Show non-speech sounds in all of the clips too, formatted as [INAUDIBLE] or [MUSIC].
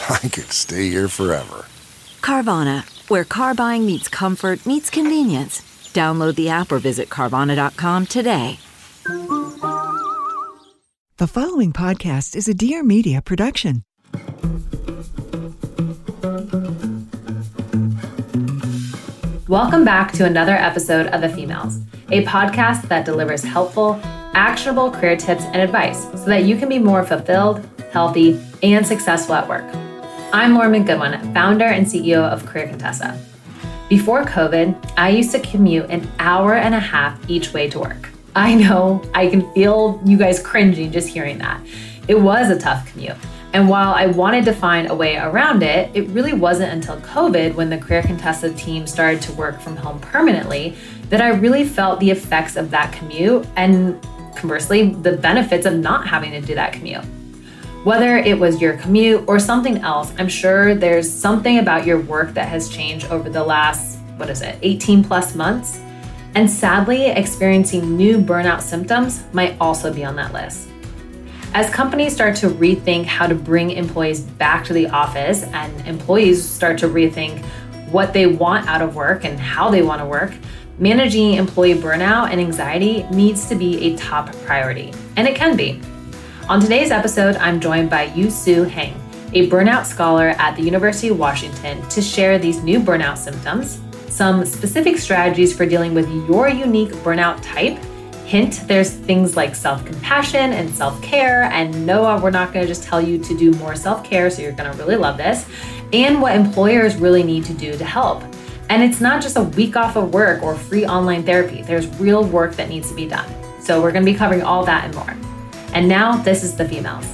[LAUGHS] I could stay here forever. Carvana, where car buying meets comfort, meets convenience. Download the app or visit Carvana.com today. The following podcast is a Dear Media production. Welcome back to another episode of The Femails, a podcast that delivers helpful, actionable career tips and advice so that you can be more fulfilled, healthy, and successful at work. I'm Lauren McGoodwin, founder and CEO of Career Contessa. Before COVID, I used to commute an hour and a half each way to work. I know I can feel you guys cringing just hearing that. It was a tough commute. And while I wanted to find a way around it, it really wasn't until COVID, when the Career Contessa team started to work from home permanently, that I really felt the effects of that commute and conversely, the benefits of not having to do that commute. Whether it was your commute or something else, I'm sure there's something about your work that has changed over the last, what is it, 18 plus months. And sadly, experiencing new burnout symptoms might also be on that list. As companies start to rethink how to bring employees back to the office and employees start to rethink what they want out of work and how they want to work, managing employee burnout and anxiety needs to be a top priority. And it can be. On today's episode, I'm joined by Yu Tse Heng, a burnout scholar at the University of Washington, to share these new burnout symptoms, some specific strategies for dealing with your unique burnout type Hint, there's things like self compassion and self care. And no, we're not going to just tell you to do more self care, so you're going to really love this. And what employers really need to do to help. And it's not just a week off of work or free online therapy, there's real work that needs to be done. So we're going to be covering all that and more. And now, this is the Femails.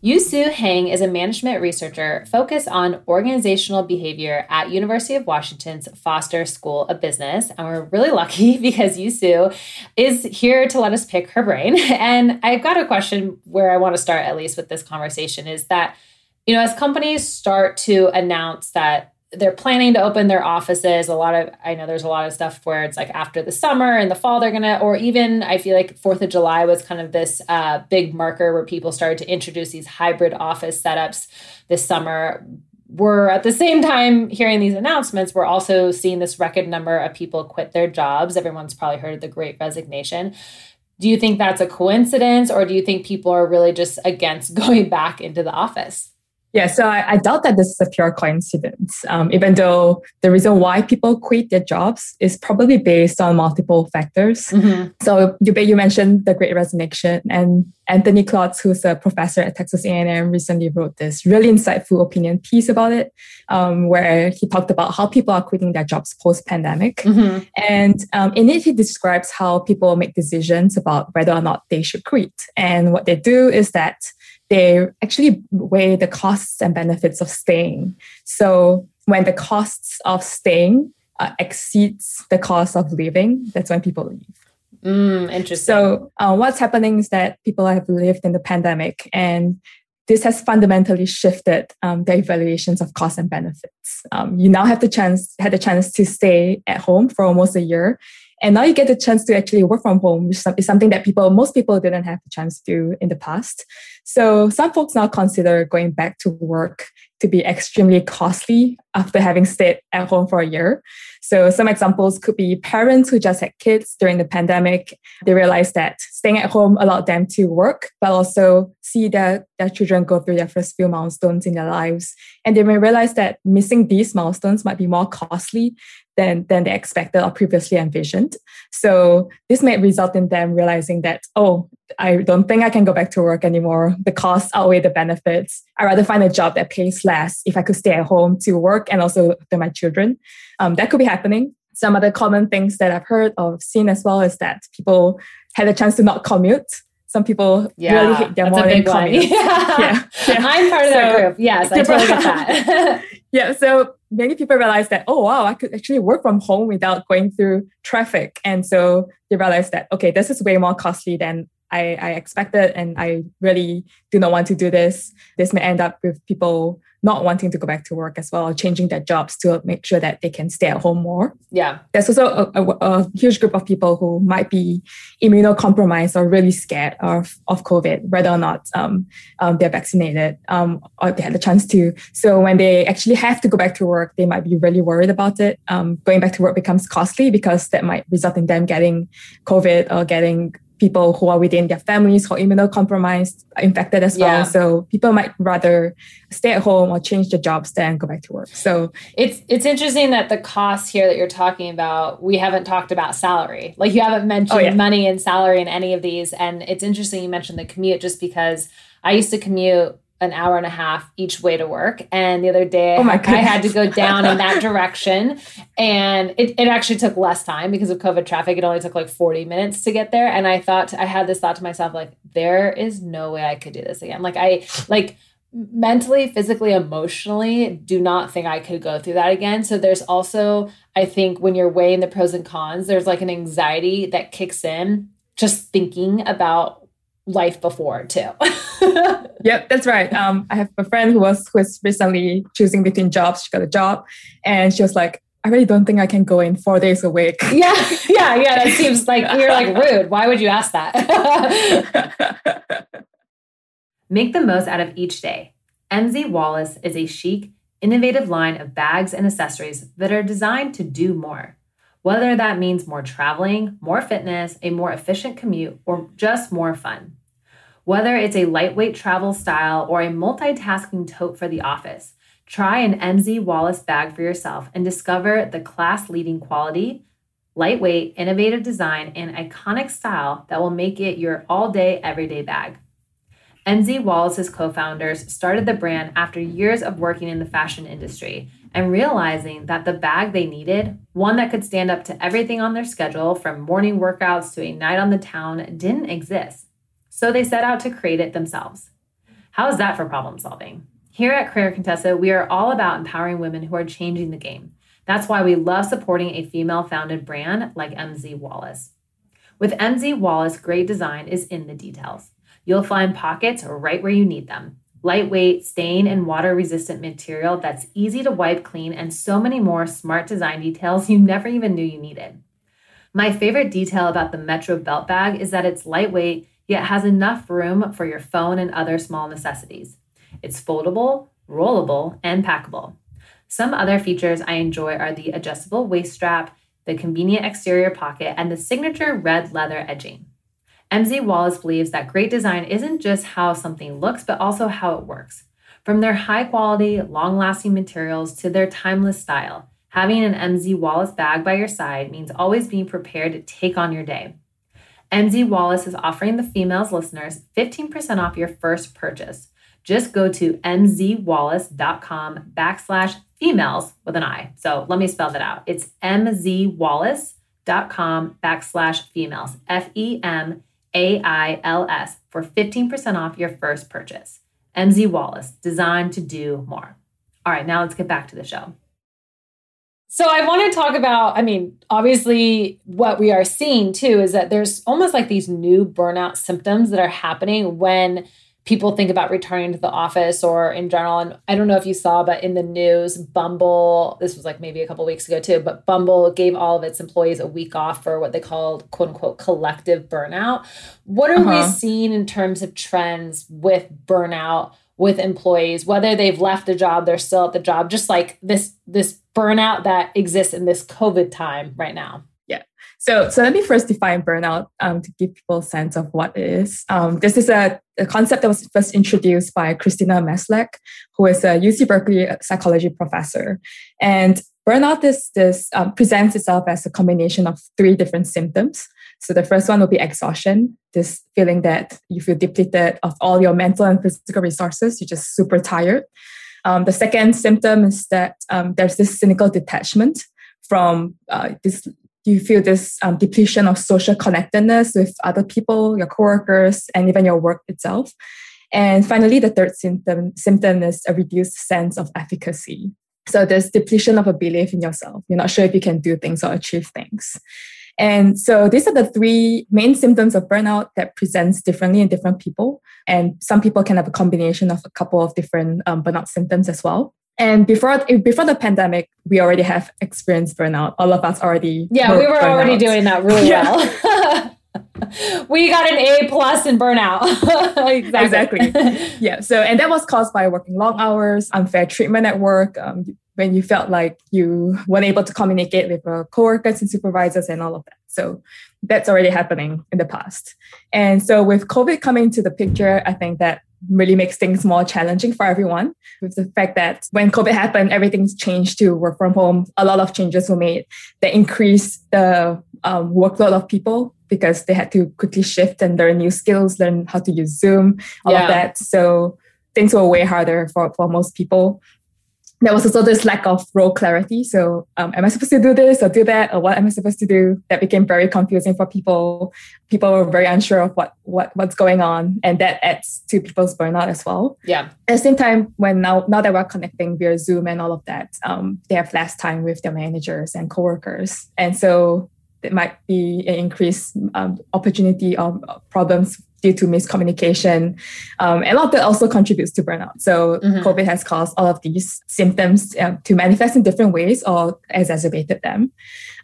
Yu Tse Heng is a management researcher focused on organizational behavior at University of Washington's Foster School of Business. And we're really lucky [LAUGHS] because Yu is here to let us pick her brain. [LAUGHS] And I've got a question where I want to start, at least with this conversation, is that, you know, as companies start to announce that they're planning to open their offices. A lot of i know there's a lot of stuff where it's like after the summer and the fall they're gonna or even i feel like fourth of july was kind of this uh, big marker where people started to introduce these hybrid office setups this summer. We're at the same time hearing these announcements we're also seeing this record number of people quit their jobs. Everyone's probably heard of the great resignation. Do you think that's a coincidence or do you think people are really just against [LAUGHS] going back into the office yeah, so I, I, doubt that this is a pure coincidence, um, even though the reason why people quit their jobs is probably based on multiple factors. Mm-hmm. So you, you mentioned the Great Resignation, and Anthony Klotz, who's a professor at Texas A&M, recently wrote this really insightful opinion piece about it, um, where he talked about how people are quitting their jobs post-pandemic. Mm-hmm. And um, in it, he describes how people make decisions about whether or not they should quit. And what they do is that they actually weigh the costs and benefits of staying. So when the costs of staying uh, exceeds the cost of living, that's when people leave. Mm, interesting. So uh, what's happening is that people have lived in the pandemic, and this has fundamentally shifted um, the evaluations of costs and benefits. Um, you now have the chance had the chance to stay at home for almost a year, and now you get the chance to actually work from home, which is something that people, most people didn't have the chance to do in the past. So some folks now consider going back to work to be extremely costly after having stayed at home for a year. So, some examples could be parents who just had kids during the pandemic. They realized that staying at home allowed them to work, but also see their, their children go through their first few milestones in their lives. And they may realize that missing these milestones might be more costly than, than they expected or previously envisioned. So this may result in them realizing that, oh, I don't think I can go back to work anymore. The costs outweigh the benefits. I'd rather find a job that pays less if I could stay at home to work and also to my children. Um, that could be happening. Some other common things that I've heard or seen as well is that people had a chance to not commute some people yeah, really hate their morning commute. Yeah. [LAUGHS] yeah. yeah. I'm part of so, that group. Yes, I [LAUGHS] totally get that. [LAUGHS] yeah. So many people realize that, oh, wow, I could actually work from home without going through traffic. And so they realize that, okay, this is way more costly than I, I expected. And I really do not want to do this. This may end up with people not wanting to go back to work as well, changing their jobs to make sure that they can stay at home more. Yeah. There's also a, a, a huge group of people who might be immunocompromised or really scared of, of COVID, whether or not um, um, they're vaccinated um, or they had the chance to. So when they actually have to go back to work, they might be really worried about it. Um, going back to work becomes costly because that might result in them getting COVID or getting people who are within their families who are immunocompromised infected as well. So people might rather stay at home or change their jobs than go back to work. So it's it's interesting that the costs here that you're talking about, we haven't talked about salary. Like you haven't mentioned oh, yeah. money and salary in any of these. And it's interesting you mentioned the commute just because I used to commute an hour and a half each way to work. And the other day, oh I, I, had to go down in that [LAUGHS] direction. And it, it actually took less time because of COVID traffic. It only took like 40 minutes to get there. And I thought, I had this thought to myself, like, there is no way I could do this again. Like, I, like, mentally, physically, emotionally, do not think I could go through that again. So there's also, I think, when you're weighing the pros and cons, there's like an anxiety that kicks in just thinking about life before too. [LAUGHS] yep, that's right. Um, I have a friend who was who was recently choosing between jobs. She got a job, and she was like, "I really don't think I can go in four days a week." Yeah, [LAUGHS] yeah, yeah. That seems like [LAUGHS] you're like rude. Why would you ask that? Make the most out of each day. MZ Wallace is a chic, innovative line of bags and accessories that are designed to do more. Whether that means more traveling, more fitness, a more efficient commute, or just more fun. Whether it's a lightweight travel style or a multitasking tote for the office, try an MZ Wallace bag for yourself and discover the class leading quality, lightweight, innovative design, and iconic style that will make it your all day, everyday bag. MZ Wallace's co founders started the brand after years of working in the fashion industry and realizing that the bag they needed, one that could stand up to everything on their schedule from morning workouts to a night on the town, didn't exist. So they set out to create it themselves. How is that for problem solving? Here at Career Contessa, we are all about empowering women who are changing the game. That's why we love supporting a female founded brand like MZ Wallace. With MZ Wallace, great design is in the details. You'll find pockets right where you need them. Lightweight, stain and water resistant material that's easy to wipe clean, and so many more smart design details you never even knew you needed. My favorite detail about the Metro belt bag is that it's lightweight yet has enough room for your phone and other small necessities. It's foldable, rollable, and packable. Some other features I enjoy are the adjustable waist strap, the convenient exterior pocket, and the signature red leather edging. MZ Wallace believes that great design isn't just how something looks, but also how it works. From their high quality, long lasting materials to their timeless style, having an MZ Wallace bag by your side means always being prepared to take on your day. MZ Wallace is offering the Femails listeners 15% off your first purchase. Just go to mzwallace.com backslash femails with an I. So let me spell that out. It's mzwallace.com backslash femails, F E M A I L S, for 15% off your first purchase. MZ Wallace, designed to do more. All right, now let's get back to the show. So I want to talk about, I mean, obviously what we are seeing too is that there's almost like these new burnout symptoms that are happening when people think about returning to the office or in general. And I don't know if you saw, but in the news, Bumble, this was like maybe a couple weeks ago too, but Bumble gave all of its employees a week off for what they called quote unquote collective burnout. What are uh-huh. we seeing in terms of trends with burnout? With employees whether they've left the job they're still at the job just like this this burnout that exists in this covid time right now. Yeah. So so let me first define burnout um, to give people a sense of what it is. Um, this is a, a, concept that was first introduced by christina maslach who is a uc berkeley psychology professor. And burnout is this um, presents itself as a combination of three different symptoms so the first one will be exhaustion, this feeling that you feel depleted of all your mental and physical resources. You're just super tired. Um, the second symptom is that um, there's this cynical detachment from uh, this. You feel this um, depletion of social connectedness with other people, your coworkers, and even your work itself. And finally, the third symptom symptom is a reduced sense of efficacy. So there's depletion of a belief in yourself. You're not sure if you can do things or achieve things. And so these are the three main symptoms of burnout that presents differently in different people. And some people can have a combination of a couple of different um, burnout symptoms as well. And before before the pandemic, we already have experienced burnout. All of us already. Yeah, we were already doing that really well. [LAUGHS] we got an A plus in burnout. [LAUGHS] exactly. exactly. Yeah. So, and that was caused by working long hours, unfair treatment at work, um, when you felt like you weren't able to communicate with your coworkers and supervisors and all of that. So that's already happening in the past. And so with COVID coming into the picture, I think that really makes things more challenging for everyone with the fact that when COVID happened, everything's changed to work from home. A lot of changes were made that increased the um, workload of people because they had to quickly shift and learn new skills, learn how to use Zoom, all yeah. of that. So things were way harder for, for most people there was also this lack of role clarity. So, um, am I supposed to do this or do that, or what am I supposed to do? That became very confusing for people. People were very unsure of what what what's going on, and that adds to people's burnout as well. Yeah. At the same time, when now now that we're connecting via Zoom and all of that, um, they have less time with their managers and coworkers, and so it might be an increased um, opportunity of problems due to miscommunication. Um, and a lot of that also contributes to burnout. So mm-hmm. COVID has caused all of these symptoms um, to manifest in different ways or exacerbated them.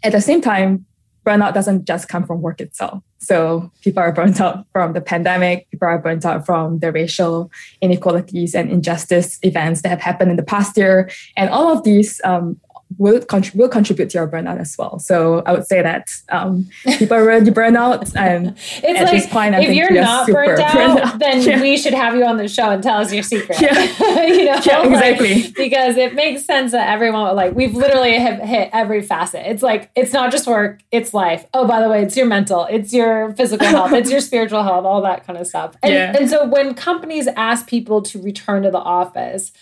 At the same time, burnout doesn't just come from work itself. So people are burnt out from the pandemic, people are burnt out from the racial inequalities and injustice events that have happened in the past year. And all of these um, will, contrib- will contribute to your burnout as well. So I would say that um, people are already burnout. And [LAUGHS] it's at like, this point, I if you're not burnt out, burnt out, then yeah. we should have you on the show and tell us your secret. Yeah. [LAUGHS] you know, yeah, exactly. Like, because it makes sense that everyone like we've literally have hit every facet. It's like it's not just work, it's life. Oh, by the way, it's your mental, it's your physical health, it's your [LAUGHS] spiritual health, all that kind of stuff. And, yeah. and so when companies ask people to return to the office,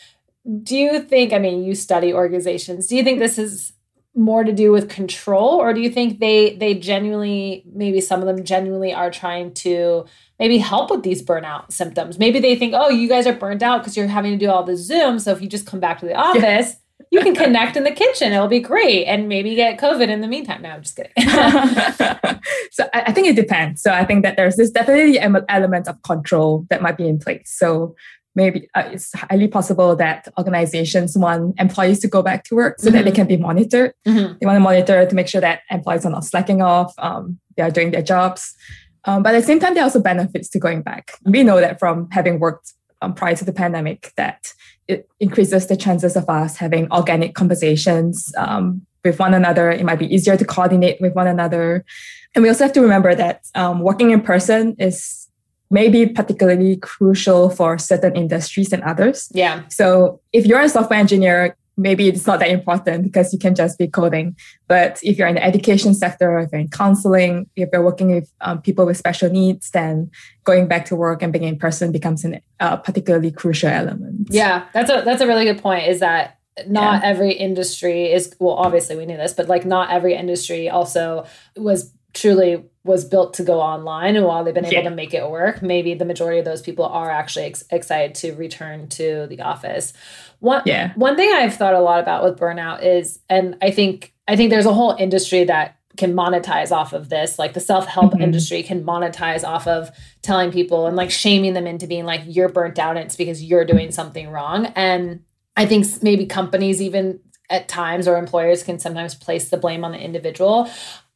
do you think, I mean, you study organizations, do you think this is more to do with control or do you think they they genuinely maybe some of them genuinely are trying to maybe help with these burnout symptoms? Maybe they think oh you guys are burnt out because you're having to do all the zoom so if you just come back to the office you can [LAUGHS] connect in the kitchen it'll be great and maybe get covid in the meantime. No i'm just kidding. [LAUGHS] So I think it depends. So i think that there's this definitely element of control that might be in place. So maybe uh, it's highly possible that organizations want employees to go back to work so mm-hmm. that they mm-hmm. can be monitored. Mm-hmm. They want to monitor to make sure that employees are not slacking off, um, they are doing their jobs. Um, but at the same time, there are also benefits to going back. We know that from having worked um, prior to the pandemic, that it increases the chances of us having organic conversations um, with one another. It might be easier to coordinate with one another. And we also have to remember that um, working in person is may be particularly crucial for certain industries and others. Yeah. So if you're a software engineer, maybe it's not that important because you can just be coding. But if you're in the education sector, if you're in counseling, if you're working with um, people with special needs, then going back to work and being in person becomes a uh, particularly crucial element. Yeah, that's a that's a really good point. Is that not yeah. every industry is well obviously we knew this but like not every industry also was truly was built to go online and while they've been able yeah. to make it work maybe the majority of those people are actually ex- excited to return to the office one yeah. one thing i've thought a lot about with burnout is and i think i think there's a whole industry that can monetize off of this like the self-help mm-hmm. industry can monetize off of telling people and like shaming them into being like you're burnt out and it's because you're doing something wrong and i think maybe companies even at times or employers can sometimes place the blame on the individual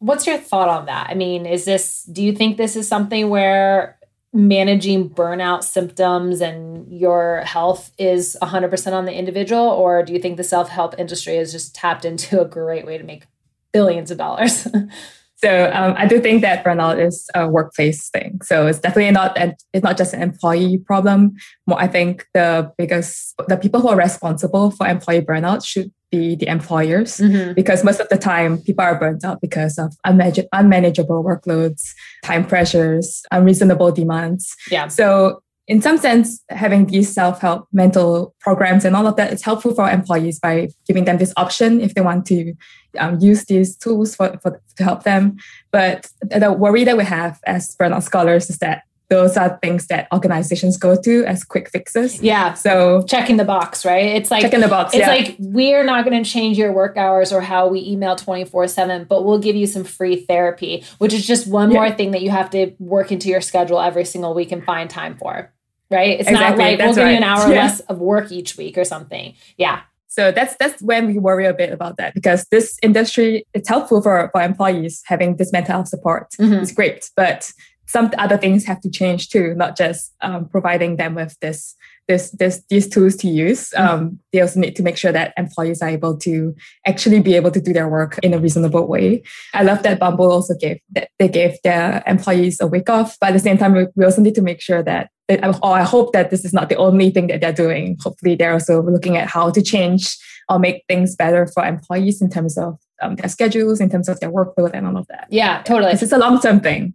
What's your thought on that? I mean, is this, do you think this is something where managing burnout symptoms and your health is 100% on the individual or do you think the self-help industry is just tapped into a great way to make billions of dollars [LAUGHS] So um, I do think that burnout is a workplace thing. So it's definitely not it's not just an employee problem. More, I think the biggest the people who are responsible for employee burnout should be the employers mm-hmm. because most of the time people are burnt out because of unmanage- unmanageable workloads, time pressures, unreasonable demands. Yeah. So in some sense, having these self-help mental programs and all of that is helpful for employees by giving them this option if they want to um, use these tools for, for to help them. But the worry that we have as burnout scholars is that those are things that organizations go to as quick fixes. Yeah. So checking the box, right? It's like checking the box. It's yeah. like we're not going to change your work hours or how we email 24/7, but we'll give you some free therapy, which is just one yeah. more thing that you have to work into your schedule every single week and find time for right? It's exactly. not like that's we'll give right. you an hour yeah. less of work each week or something. Yeah. So that's that's when we worry a bit about that because this industry it's helpful for, for employees having this mental health support. Mm-hmm. It's great, but some other things have to change too, not just um, providing them with this this this these tools to use. Mm-hmm. Um, they also need to make sure that employees are able to actually be able to do their work in a reasonable way. I love that Bumble also gave that they gave their employees a week off, but at the same time, we also need to make sure that or I hope that this is not the only thing that they're doing. Hopefully, they're also looking at how to change or make things better for employees in terms of um, their schedules, in terms of their workload, and all of that. Yeah, totally. This is a long term thing.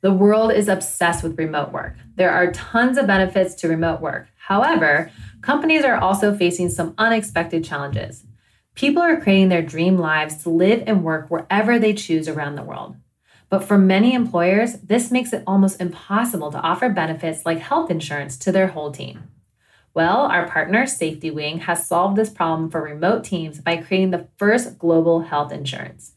The world is obsessed with remote work. There are tons of benefits to remote work. However, companies are also facing some unexpected challenges. People are creating their dream lives to live and work wherever they choose around the world. But for many employers, this makes it almost impossible to offer benefits like health insurance to their whole team. Well, our partner, Safety Wing, has solved this problem for remote teams by creating the first global health insurance.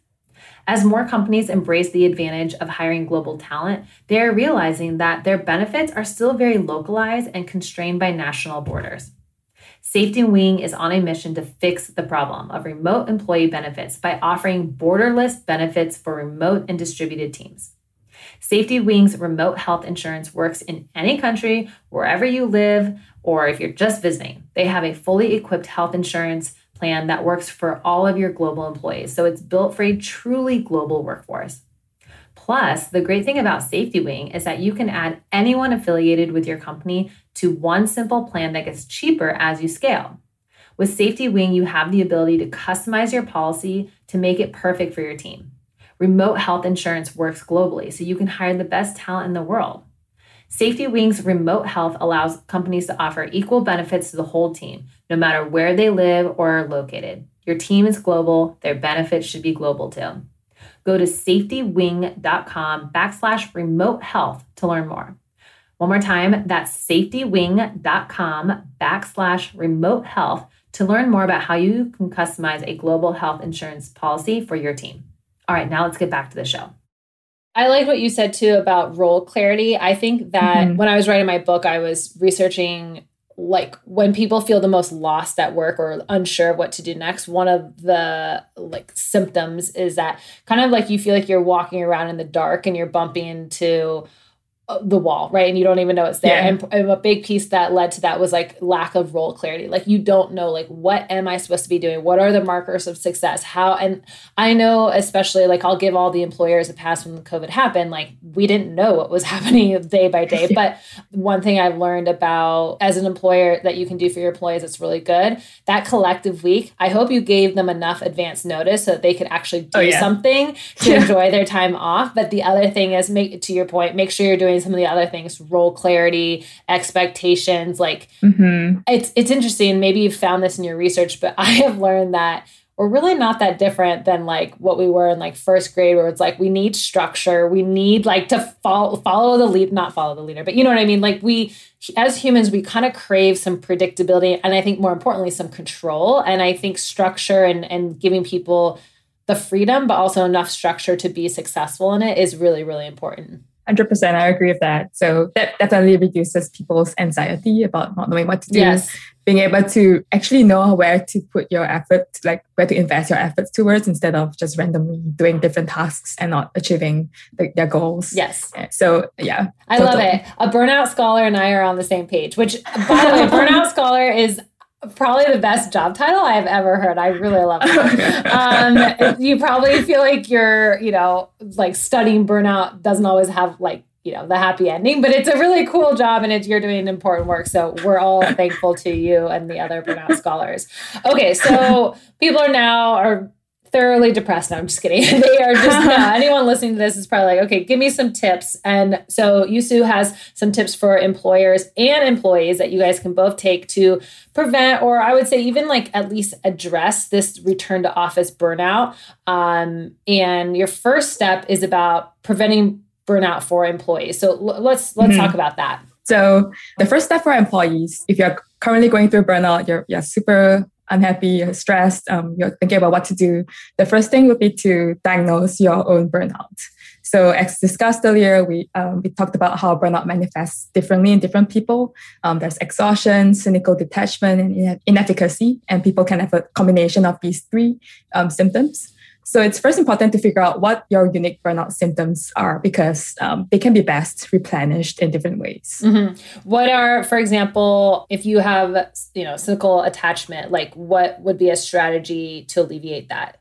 As more companies embrace the advantage of hiring global talent, they are realizing that their benefits are still very localized and constrained by national borders. Safety Wing is on a mission to fix the problem of remote employee benefits by offering borderless benefits for remote and distributed teams. Safety Wing's remote health insurance works in any country, wherever you live, or if you're just visiting. They have a fully equipped health insurance plan that works for all of your global employees. So it's built for a truly global workforce. Plus, the great thing about Safety Wing is that you can add anyone affiliated with your company to one simple plan that gets cheaper as you scale. With Safety Wing, you have the ability to customize your policy to make it perfect for your team. Remote health insurance works globally, so you can hire the best talent in the world. Safety Wing's remote health allows companies to offer equal benefits to the whole team, no matter where they live or are located. Your team is global, their benefits should be global too. Go to safetywing.com backslash remote health to learn more. One more time, that's safetywing.com backslash remote health to learn more about how you can customize a global health insurance policy for your team. All right, now let's get back to the show. I like what you said too about role clarity. I think that mm-hmm. when I was writing my book, I was researching like when people feel the most lost at work or unsure of what to do next one of the like symptoms is that kind of like you feel like you're walking around in the dark and you're bumping into the wall, right? And you don't even know it's there. Yeah. And, and, a big piece that led to that was like lack of role clarity. Like you don't know, like, what am I supposed to be doing? What are the markers of success? How, and I know, especially like I'll give all the employers a pass when COVID happened. Like we didn't know what was [LAUGHS] happening day by day. But one thing I've learned about as an employer that you can do for your employees that's really good that collective week, I hope you gave them enough advance notice so that they could actually oh, do oh, yeah. something to [LAUGHS] enjoy their time off. But the other thing is, make to your point, make sure you're doing doing some of the other things, role clarity, expectations. Like mm-hmm. it's it's interesting. Maybe you've found this in your research, but [LAUGHS] I have learned that we're really not that different than like what we were in like first grade where it's like we need structure we need like to follow follow the lead not follow the leader but you know what i mean like we as humans we kind of crave some predictability and i think more importantly some control and i think structure and and giving people the freedom but also enough structure to be successful in it is really really important 100%. I agree with that. So that definitely reduces people's anxiety about not knowing what to do. Yes. Being able to actually know where to put your effort, like where to invest your efforts towards instead of just randomly doing different tasks and not achieving the, their goals. Yes. So, yeah. I love it. A burnout scholar and I are on the same page, which, by the way, burnout [LAUGHS] scholar is probably the best job title I've ever heard. I really love it. um, you probably feel like you're, you know, like studying burnout doesn't always have like, you know, the happy ending, but it's a really cool job and it's, you're doing important work. So we're all thankful to you and the other burnout scholars. Okay. So people are now are thoroughly depressed. No, I'm just kidding. [LAUGHS] they are just [LAUGHS] no, anyone listening to this is probably like, okay, give me some tips. And so Yu Tse has some tips for employers and employees that you guys can both take to prevent, or I would say even like at least address this return to office burnout. Um, and your first step is about preventing burnout for employees. So l- let's let's mm-hmm. talk about that. So the first step for employees, if you're currently going through burnout, you're, you're super unhappy, stressed, um, you're thinking about what to do, the first thing would be to diagnose your own burnout. So, as discussed earlier, we um, we talked about how burnout manifests differently in different people. Um, there's exhaustion, cynical detachment, and inefficacy, and people can have a combination of these three um, symptoms. So it's first important to figure out what your unique burnout symptoms are because um, they can be best replenished in different ways. Mm-hmm. What are, for example, if you have, you know, cynical attachment, like what would be a strategy to alleviate that?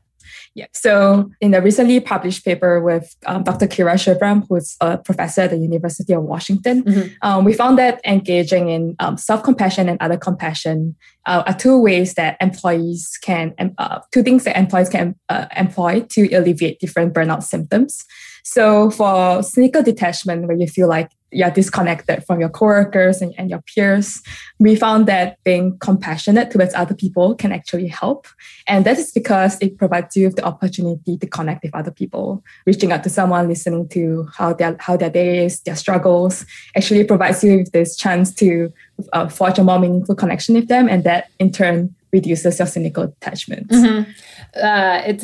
Yeah. So in a recently published paper with um, Dr. Kira Schabram, who's a professor at the University of Washington, mm-hmm. um, we found that engaging in um, self-compassion and other compassion uh, are two ways that employees can, uh, two things that employees can uh, employ to alleviate different burnout symptoms. So for cynical detachment, where you feel like you're disconnected from your coworkers and, and your peers, we found that being compassionate towards other people can actually help. And that is because it provides you with the opportunity to connect with other people. Reaching out to someone, listening to how their how their day is, their struggles, actually provides you with this chance to uh, forge a more meaningful connection with them, and that in turn reduces your cynical attachment. Mm-hmm. Uh, it's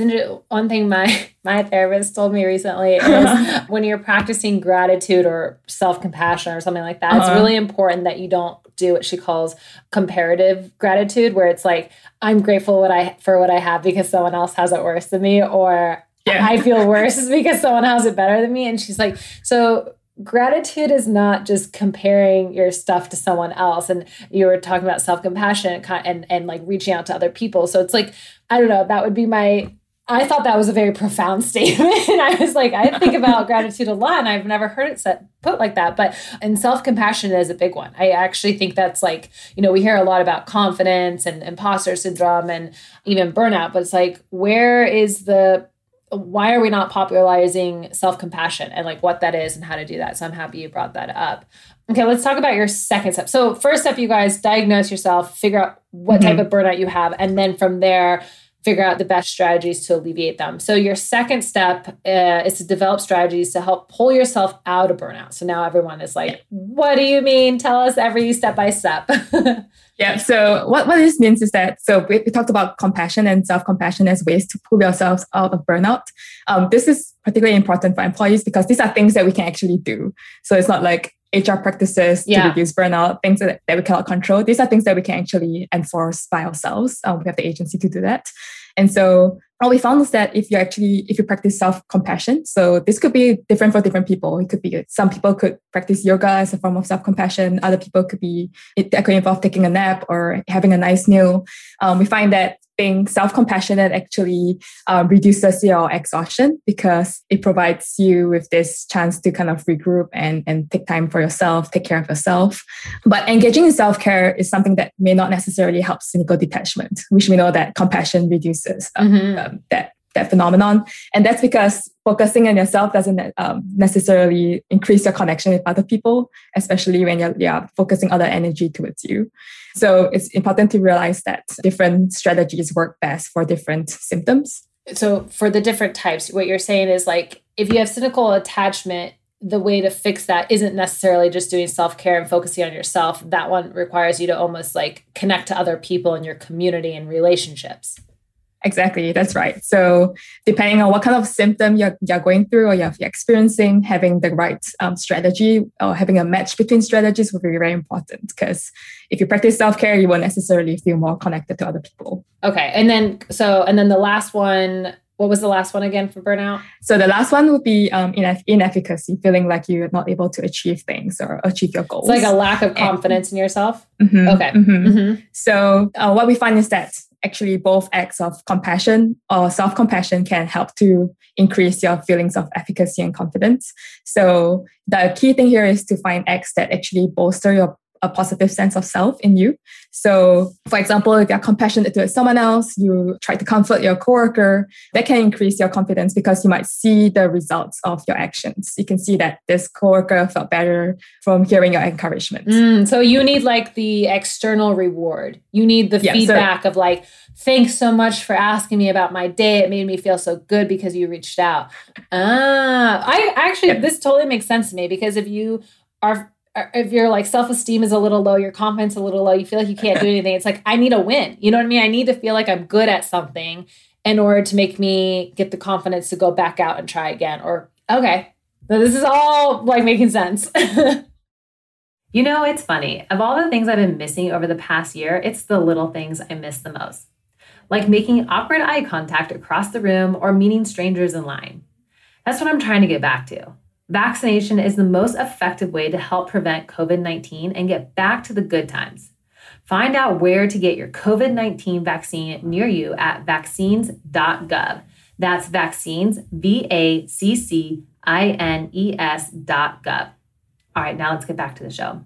one thing my [LAUGHS] my therapist told me recently is [LAUGHS] when you're practicing gratitude or self compassion or something like that, uh-huh. it's really important that you don't do what she calls comparative gratitude, where it's like I'm grateful what I for what I have because someone else has it worse than me, or yeah. I feel worse [LAUGHS] because someone has it better than me. And she's like, so gratitude is not just comparing your stuff to someone else. And you were talking about self-compassion and and like reaching out to other people. So it's like i don't know that would be my i thought that was a very profound [LAUGHS] statement. And i was like i think about [LAUGHS] gratitude a lot and i've never heard it said put like that. But and self-compassion is a big one. I actually think that's like you know we hear a lot about confidence and imposter syndrome and even burnout but it's like where is the why are we not popularizing self-compassion and like what that is and how to do that? So i'm happy you brought that up. Okay let's talk about your second step. So first step you guys diagnose yourself figure out what mm-hmm. type of burnout you have and then from there figure out the best strategies to alleviate them so your second step uh, is to develop strategies to help pull yourself out of burnout so now everyone is like what do you mean tell us every step by step [LAUGHS] Yeah. So what, what this means is that so we, we talked about compassion and self-compassion as ways to pull yourselves out of burnout. Um, this is particularly important for employees because these are things that we can actually do. So it's not like HR practices yeah. to reduce burnout, things that, that we cannot control. These are things that we can actually enforce by ourselves. Um, we have the agency to do that. And so what we found is that if you actually if you practice self-compassion so this could be different for different people it could be some people could practice yoga as a form of self-compassion other people could be it could involve taking a nap or having a nice meal um, we find that being self-compassionate actually um, reduces your exhaustion because it provides you with this chance to kind of regroup and, and take time for yourself take care of yourself but engaging in self-care is something that may not necessarily help cynical detachment which we know that compassion reduces um, mm-hmm. um, that that phenomenon. And that's because focusing on yourself doesn't um, necessarily increase your connection with other people, especially when you're, you're focusing other energy towards you. So it's important to realize that different strategies work best for different symptoms. So for the different types, what you're saying is like if you have cynical attachment, the way to fix that isn't necessarily just doing self-care and focusing on yourself. That one requires you to almost like connect to other people in your community and relationships. Exactly, that's right. So, depending on what kind of symptom you're, you're going through or you're experiencing, having the right um, strategy or having a match between strategies will be very important because if you practice self care, you will necessarily feel more connected to other people. Okay, and then so and then the last one. What was the last one again for burnout? So the last one would be um, ineff- inefficacy, feeling like you're not able to achieve things or achieve your goals. It's like a lack of confidence and, in yourself. Mm-hmm, okay. Mm-hmm. Mm-hmm. So uh, what we find is that actually both acts of compassion or self compassion can help to increase your feelings of efficacy and confidence. So the key thing here is to find acts that actually bolster your a positive sense of self in you. So, for example, if you're compassionate to someone else, you try to comfort your coworker, that can increase your confidence because you might see the results of your actions. You can see that this coworker felt better from hearing your encouragement. Mm, so you need like the external reward. You need the yeah, feedback so, of like, thanks so much for asking me about my day. It made me feel so good because you reached out. Ah, I actually, yeah. this totally makes sense to me because if you are if your like self-esteem is a little low your confidence a little low you feel like you can't do [LAUGHS] anything it's like i need a win. You know what i mean? I need to feel like i'm good at something in order to make me get the confidence to go back out and try again or okay so this is all like making sense. [LAUGHS] You know it's funny. Of all the things i've been missing over the past year it's the little things i miss the most. Like making awkward eye contact across the room or meeting strangers in line. That's what i'm trying to get back to Vaccination is the most effective way to help prevent COVID 19 and get back to the good times. Find out where to get your COVID 19 vaccine near you at vaccines.gov. That's vaccines, V A C C I N E S dot gov. All right, now let's get back to the show.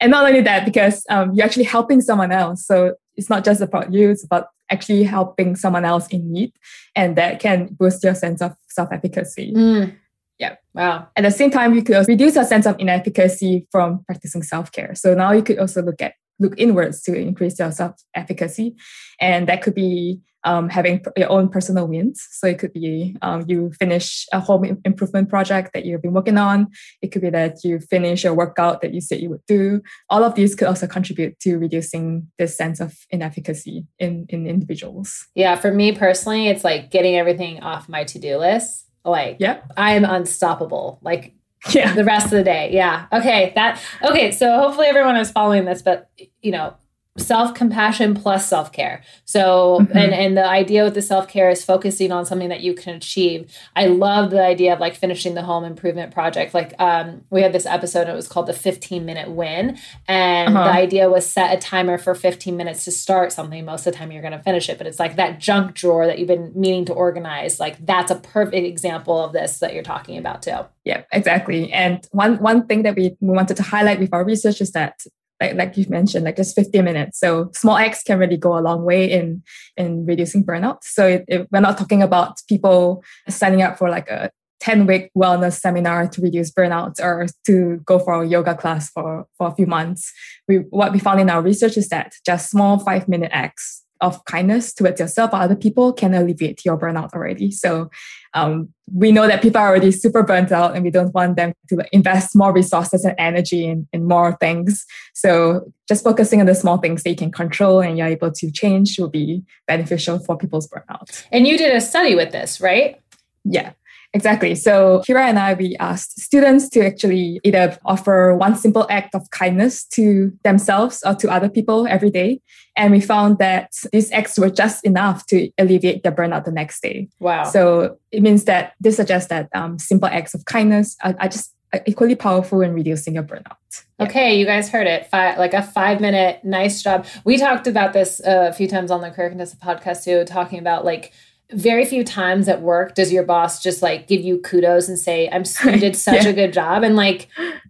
And not only that, because um, you're actually helping someone else. So it's not just about you, it's about actually helping someone else in need. And that can boost your sense of self efficacy. Mm. Yeah. Wow. At the same time, you could reduce a sense of inefficacy from practicing self-care. So now you could also look at look inwards to increase your self-efficacy. And that could be um, having your own personal wins. So it could be um, you finish a home improvement project that you've been working on. It could be that you finish a workout that you said you would do. All of these could also contribute to reducing this sense of inefficacy in, in individuals. Yeah, for me personally, it's like getting everything off my to-do list like, yep. I'm unstoppable. Like, yeah. the rest of the day. Yeah. Okay. That, okay. So hopefully everyone is following this, but, you know, self-compassion plus self-care. So mm-hmm. and and the idea with the self-care is focusing on something that you can achieve. I love the idea of like finishing the home improvement project. Like um we had this episode it was called the 15 minute win. And uh-huh. the idea was set a timer for 15 minutes to start something. Most of the time you're going to finish it but it's like that junk drawer that you've been meaning to organize like that's a perfect example of this that you're talking about too. Yeah exactly. And one one thing that we, we wanted to highlight with our research is that like like you've mentioned, like just 50 minutes. So small acts can really go a long way in in reducing burnout. So it, it, we're not talking about people signing up for like a 10 week wellness seminar to reduce burnout or to go for a yoga class for, for a few months. We, what we found in our research is that just small five minute acts of kindness towards yourself or other people can alleviate your burnout already. So um, we know that people are already super burnt out and we don't want them to invest more resources and energy in, in more things. So just focusing on the small things that you can control and you're able to change will be beneficial for people's burnout. And you did a study with this, right? Yeah. Exactly. So Kira and I, we asked students to actually either offer one simple act of kindness to themselves or to other people every day. And we found that these acts were just enough to alleviate their burnout the next day. Wow. So it means that this suggests that um, simple acts of kindness are, are just equally powerful in reducing your burnout. Yeah. Okay, you guys heard it. Five, like a five minute, nice job. We talked about this uh, a few times on the Career Contessa podcast too, talking about like very few times at work does your boss just like give you kudos and say i'm you [LAUGHS] did such yeah. a good job and like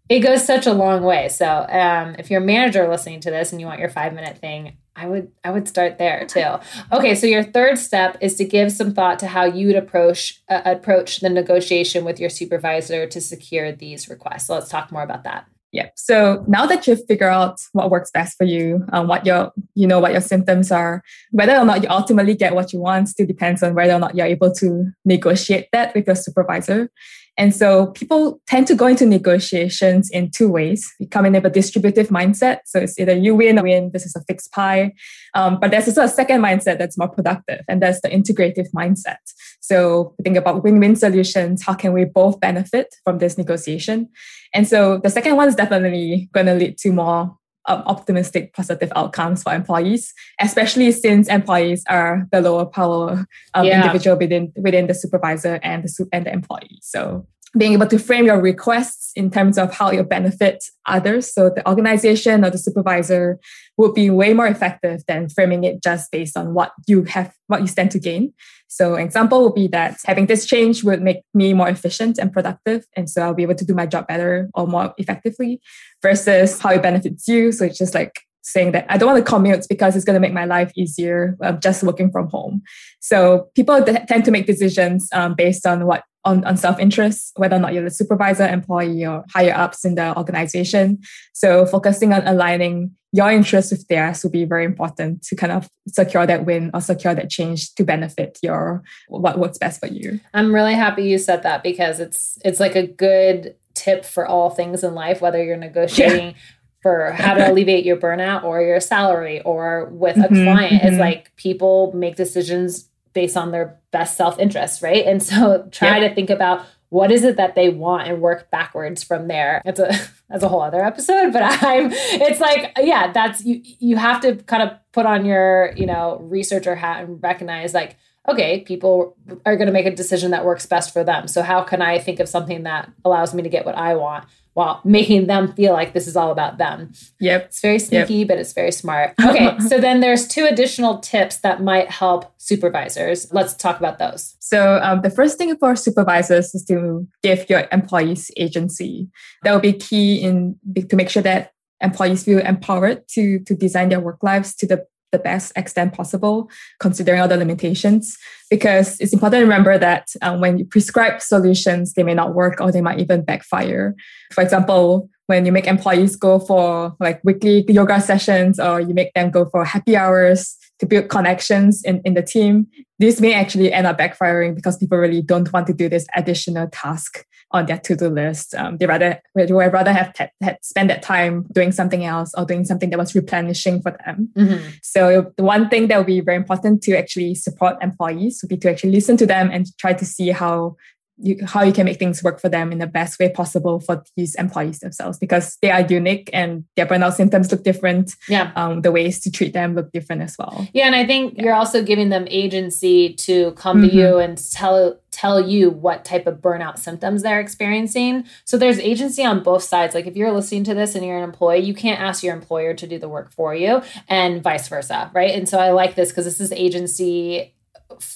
it goes such a long way so um, if you're a manager listening to this and you want your five minute thing i would i would start there too okay so your third step is to give some thought to how you would approach uh, approach the negotiation with your supervisor to secure these requests so let's talk more about that yeah. So now that you've figured out what works best for you, um, what your you know what your symptoms are, whether or not you ultimately get what you want still depends on whether or not you're able to negotiate that with your supervisor. And so people tend to go into negotiations in two ways. You come in with a distributive mindset. So it's either you win or win, this is a fixed pie. Um, but there's also a second mindset that's more productive, and that's the integrative mindset. So we think about win-win solutions. How can we both benefit from this negotiation? And so the second one is definitely going to lead to more um, optimistic, positive outcomes for employees, especially since employees are the lower power um, yeah. individual within within the supervisor and the and the employee. So being able to frame your requests in terms of how you benefit others. So the organization or the supervisor would be way more effective than framing it just based on what you have, what you stand to gain. So an example would be that having this change would make me more efficient and productive. And so I'll be able to do my job better or more effectively versus how it benefits you. So it's just like saying that I don't want to commute because it's going to make my life easier um, just working from home. So people tend to make decisions um, based on what on, on self-interest, whether or not you're the supervisor, employee, or higher ups in the organization. So focusing on aligning your interests with theirs will be very important to kind of secure that win or secure that change to benefit your what works best for you. I'm really happy you said that because it's it's like a good tip for all things in life, whether you're negotiating yeah. [LAUGHS] for how to alleviate your burnout or your salary or with a mm-hmm, client. Mm-hmm. It's like people make decisions based on their best self-interest, right? And so [LAUGHS] try yep. to think about what is it that they want and work backwards from there. It's a [LAUGHS] that's a whole other episode, but [LAUGHS] I'm it's like yeah, that's you you have to kind of put on your, you know, researcher hat and recognize like okay, people are going to make a decision that works best for them. So how can I think of something that allows me to get what I want while making them feel like this is all about them? Yep. It's very sneaky, yep. but it's very smart. Okay, [LAUGHS] so then there's two additional tips that might help supervisors. Let's talk about those. So um, the first thing for supervisors is to give your employees agency. That will be key in to make sure that employees feel empowered to to design their work lives to the the best extent possible, considering all the limitations. Because it's important to remember that um, when you prescribe solutions, they may not work or they might even backfire. For example, when you make employees go for like weekly yoga sessions or you make them go for happy hours to build connections in, in the team, this may actually end up backfiring because people really don't want to do this additional task on their to-do list. Um, they rather they would rather have t- had spend that time doing something else or doing something that was replenishing for them. Mm-hmm. So the one thing that would be very important to actually support employees would be to actually listen to them and try to see how you, how you can make things work for them in the best way possible for these employees themselves because they are unique and their burnout symptoms look different. Yeah. Um, the ways to treat them look different as well. Yeah. And I think yeah. you're also giving them agency to come mm-hmm. to you and tell tell you what type of burnout symptoms they're experiencing. So there's agency on both sides. Like if you're listening to this and you're an employee, you can't ask your employer to do the work for you and vice versa, right? And so I like this because this is agency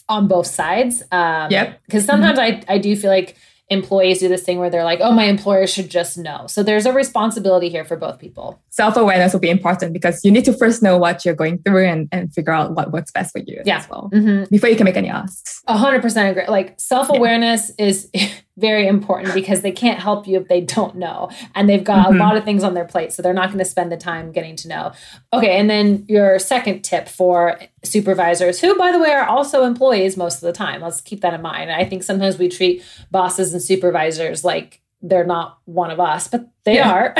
on both sides. Um, yep. Because sometimes mm-hmm. I, I do feel like employees do this thing where they're like, oh, my employer should just know. So there's a responsibility here for both people. Self awareness will be important because you need to first know what you're going through and, and figure out what works best for you yeah. as well mm-hmm. before you can make any asks. 100% agree. Like self awareness yeah. is [LAUGHS] very important because they can't help you if they don't know. And they've got mm-hmm. a lot of things on their plate. So they're not going to spend the time getting to know. Okay. And then your second tip for supervisors, who, by the way, are also employees most of the time. Let's keep that in mind. I think sometimes we treat bosses and supervisors like they're not one of us, but they yeah. are.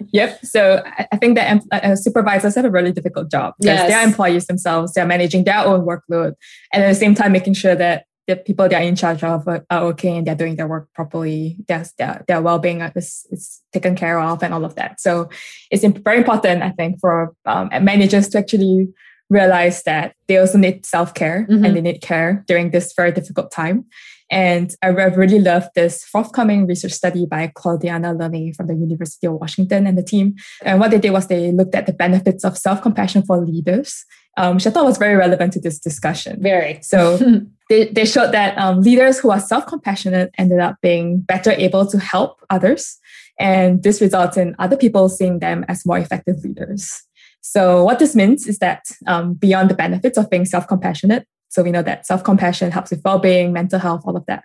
[LAUGHS] yep. So I think that uh, supervisors have a really difficult job because yes. they're employees themselves. They're managing their own workload and at the same time making sure that the people they're in charge of are okay and they're doing their work properly. Their, their, their well-being is, is taken care of and all of that. So it's very important, I think, for um, managers to actually realize that they also need self-care mm-hmm. and they need care during this very difficult time. And I really love this forthcoming research study by Claudiana Lerner from the University of Washington and the team. And what they did was they looked at the benefits of self-compassion for leaders um, which I thought was very relevant to this discussion. Very. So [LAUGHS] they, they showed that um, leaders who are self compassionate ended up being better able to help others. And this results in other people seeing them as more effective leaders. So, what this means is that um, beyond the benefits of being self compassionate, so we know that self compassion helps with well being, mental health, all of that.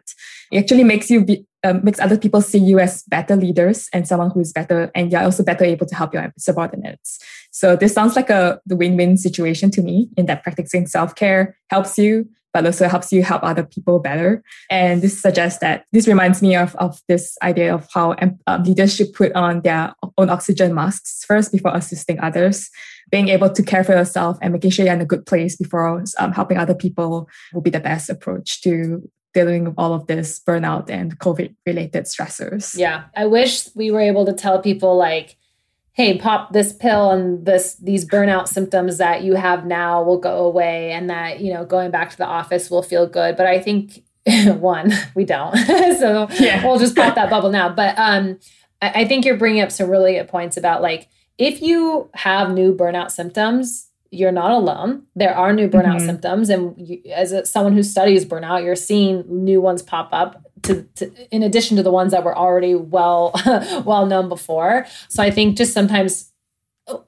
It actually makes you be, um, makes other people see you as better leaders and someone who is better, and you're also better able to help your subordinates. So this sounds like a the win-win situation to me in that practicing self-care helps you but also helps you help other people better. And this suggests that this reminds me of, of this idea of how um, leaders should put on their own oxygen masks first before assisting others. Being able to care for yourself and making sure you're in a good place before um, helping other people will be the best approach to dealing with all of this burnout and COVID related stressors. Yeah. I wish we were able to tell people like, hey pop this pill and this these burnout symptoms that you have now will go away and that you know going back to the office will feel good. But i think [LAUGHS] one we don't. [LAUGHS] So yeah. we'll just pop that bubble now. But um I, I think you're bringing up some really good points about like if you have new burnout symptoms you're not alone. There are new burnout mm-hmm. symptoms, and you, as a, someone who studies burnout, you're seeing new ones pop up. To, to, in addition to the ones that were already well [LAUGHS] well known before. So I think just sometimes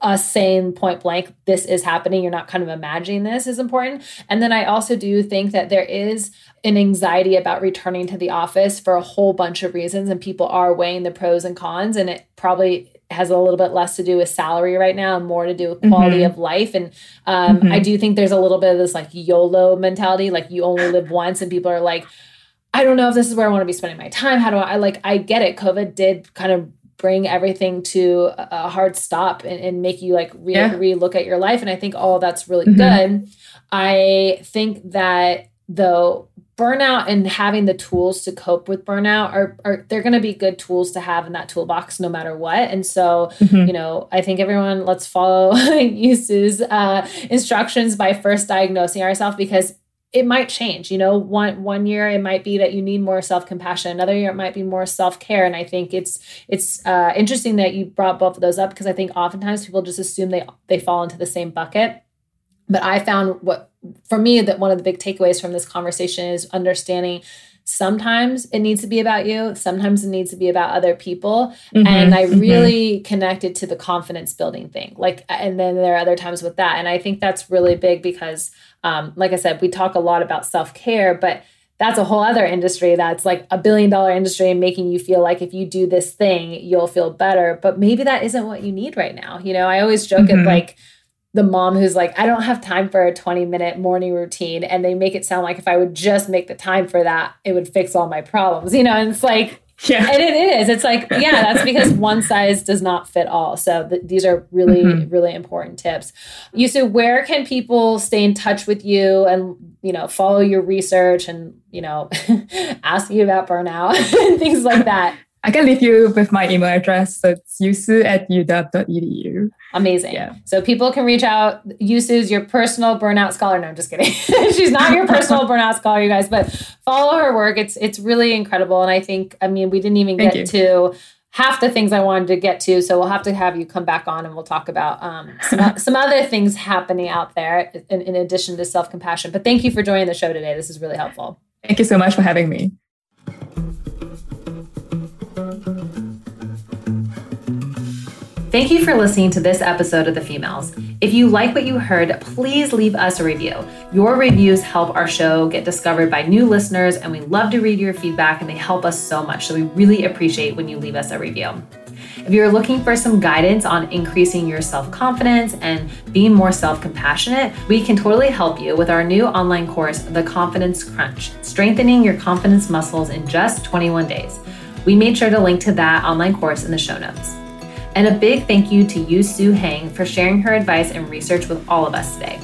us saying point blank this is happening you're not kind of imagining this is important and then i also do think that there is an anxiety about returning to the office for a whole bunch of reasons and people are weighing the pros and cons and it probably has a little bit less to do with salary right now and more to do with quality mm-hmm. of life. And um, mm-hmm. I do think there's a little bit of this like YOLO mentality, like you only live once, and people are like, I don't know if this is where I want to be spending my time. How do I, I like, I get it. COVID did kind of bring everything to a hard stop and, and make you like re, yeah. look at your life. And I think, oh, that's really mm-hmm. good. I think that though burnout and having the tools to cope with burnout are, are they're going to be good tools to have in that toolbox no matter what. And so mm-hmm. you know i think everyone let's follow [LAUGHS] Yu Tse's uh, instructions by first diagnosing ourselves because it might change you know one one year it might be that you need more self-compassion another year it might be more self-care. And i think it's it's uh, interesting that you brought both of those up because i think oftentimes people just assume they they fall into the same bucket. But i found what for me that one of the big takeaways from this conversation is understanding sometimes it needs to be about you sometimes it needs to be about other people mm-hmm, and i mm-hmm. really mm-hmm. connected to the confidence building thing like and then there are other times with that and i think that's really big because um, like i said we talk a lot about self-care but that's a whole other industry that's like a billion dollar industry and making you feel like if you do this thing you'll feel better but maybe that isn't what you need right now you know i always joke mm-hmm. at like the mom who's like, I don't have time for a 20 minute morning routine. And they make it sound like if I would just make the time for that, it would fix all my problems, you know? And it's like, [LAUGHS] yeah. And it is. It's like, [LAUGHS] yeah, that's because one size does not fit all. So th- these are really, mm-hmm. really important tips. Yu Tse, where can people stay in touch with you and, you know, follow your research and, you know, [LAUGHS] ask you about burnout and things like that? I can leave you with my email address. So it's yutse at uw.edu. Amazing. Yeah. So people can reach out. Yu Tse's your personal burnout scholar. No, I'm just kidding. [LAUGHS] She's not your personal burnout scholar, you guys, but follow her work. It's it's really incredible. And I think, I mean, we didn't even Thank get you. to half the things I wanted to get to. So we'll have to have you come back on and we'll talk about um, some, some other things happening out there in, in addition to self compassion. But thank you for joining the show today. This is really helpful. Thank you so much for having me. Thank you for listening to this episode of The Femails. If you like what you heard, please leave us a review. Your reviews help our show get discovered by new listeners, and we love to read your feedback, and they help us so much. So we really appreciate when you leave us a review. If you're looking for some guidance on increasing your self confidence and being more self compassionate, we can totally help you with our new online course, The Confidence Crunch Strengthening Your Confidence Muscles in Just 21 Days. We made sure to link to that online course in the show notes. And a big thank you to Yu Tse Heng for sharing her advice and research with all of us today.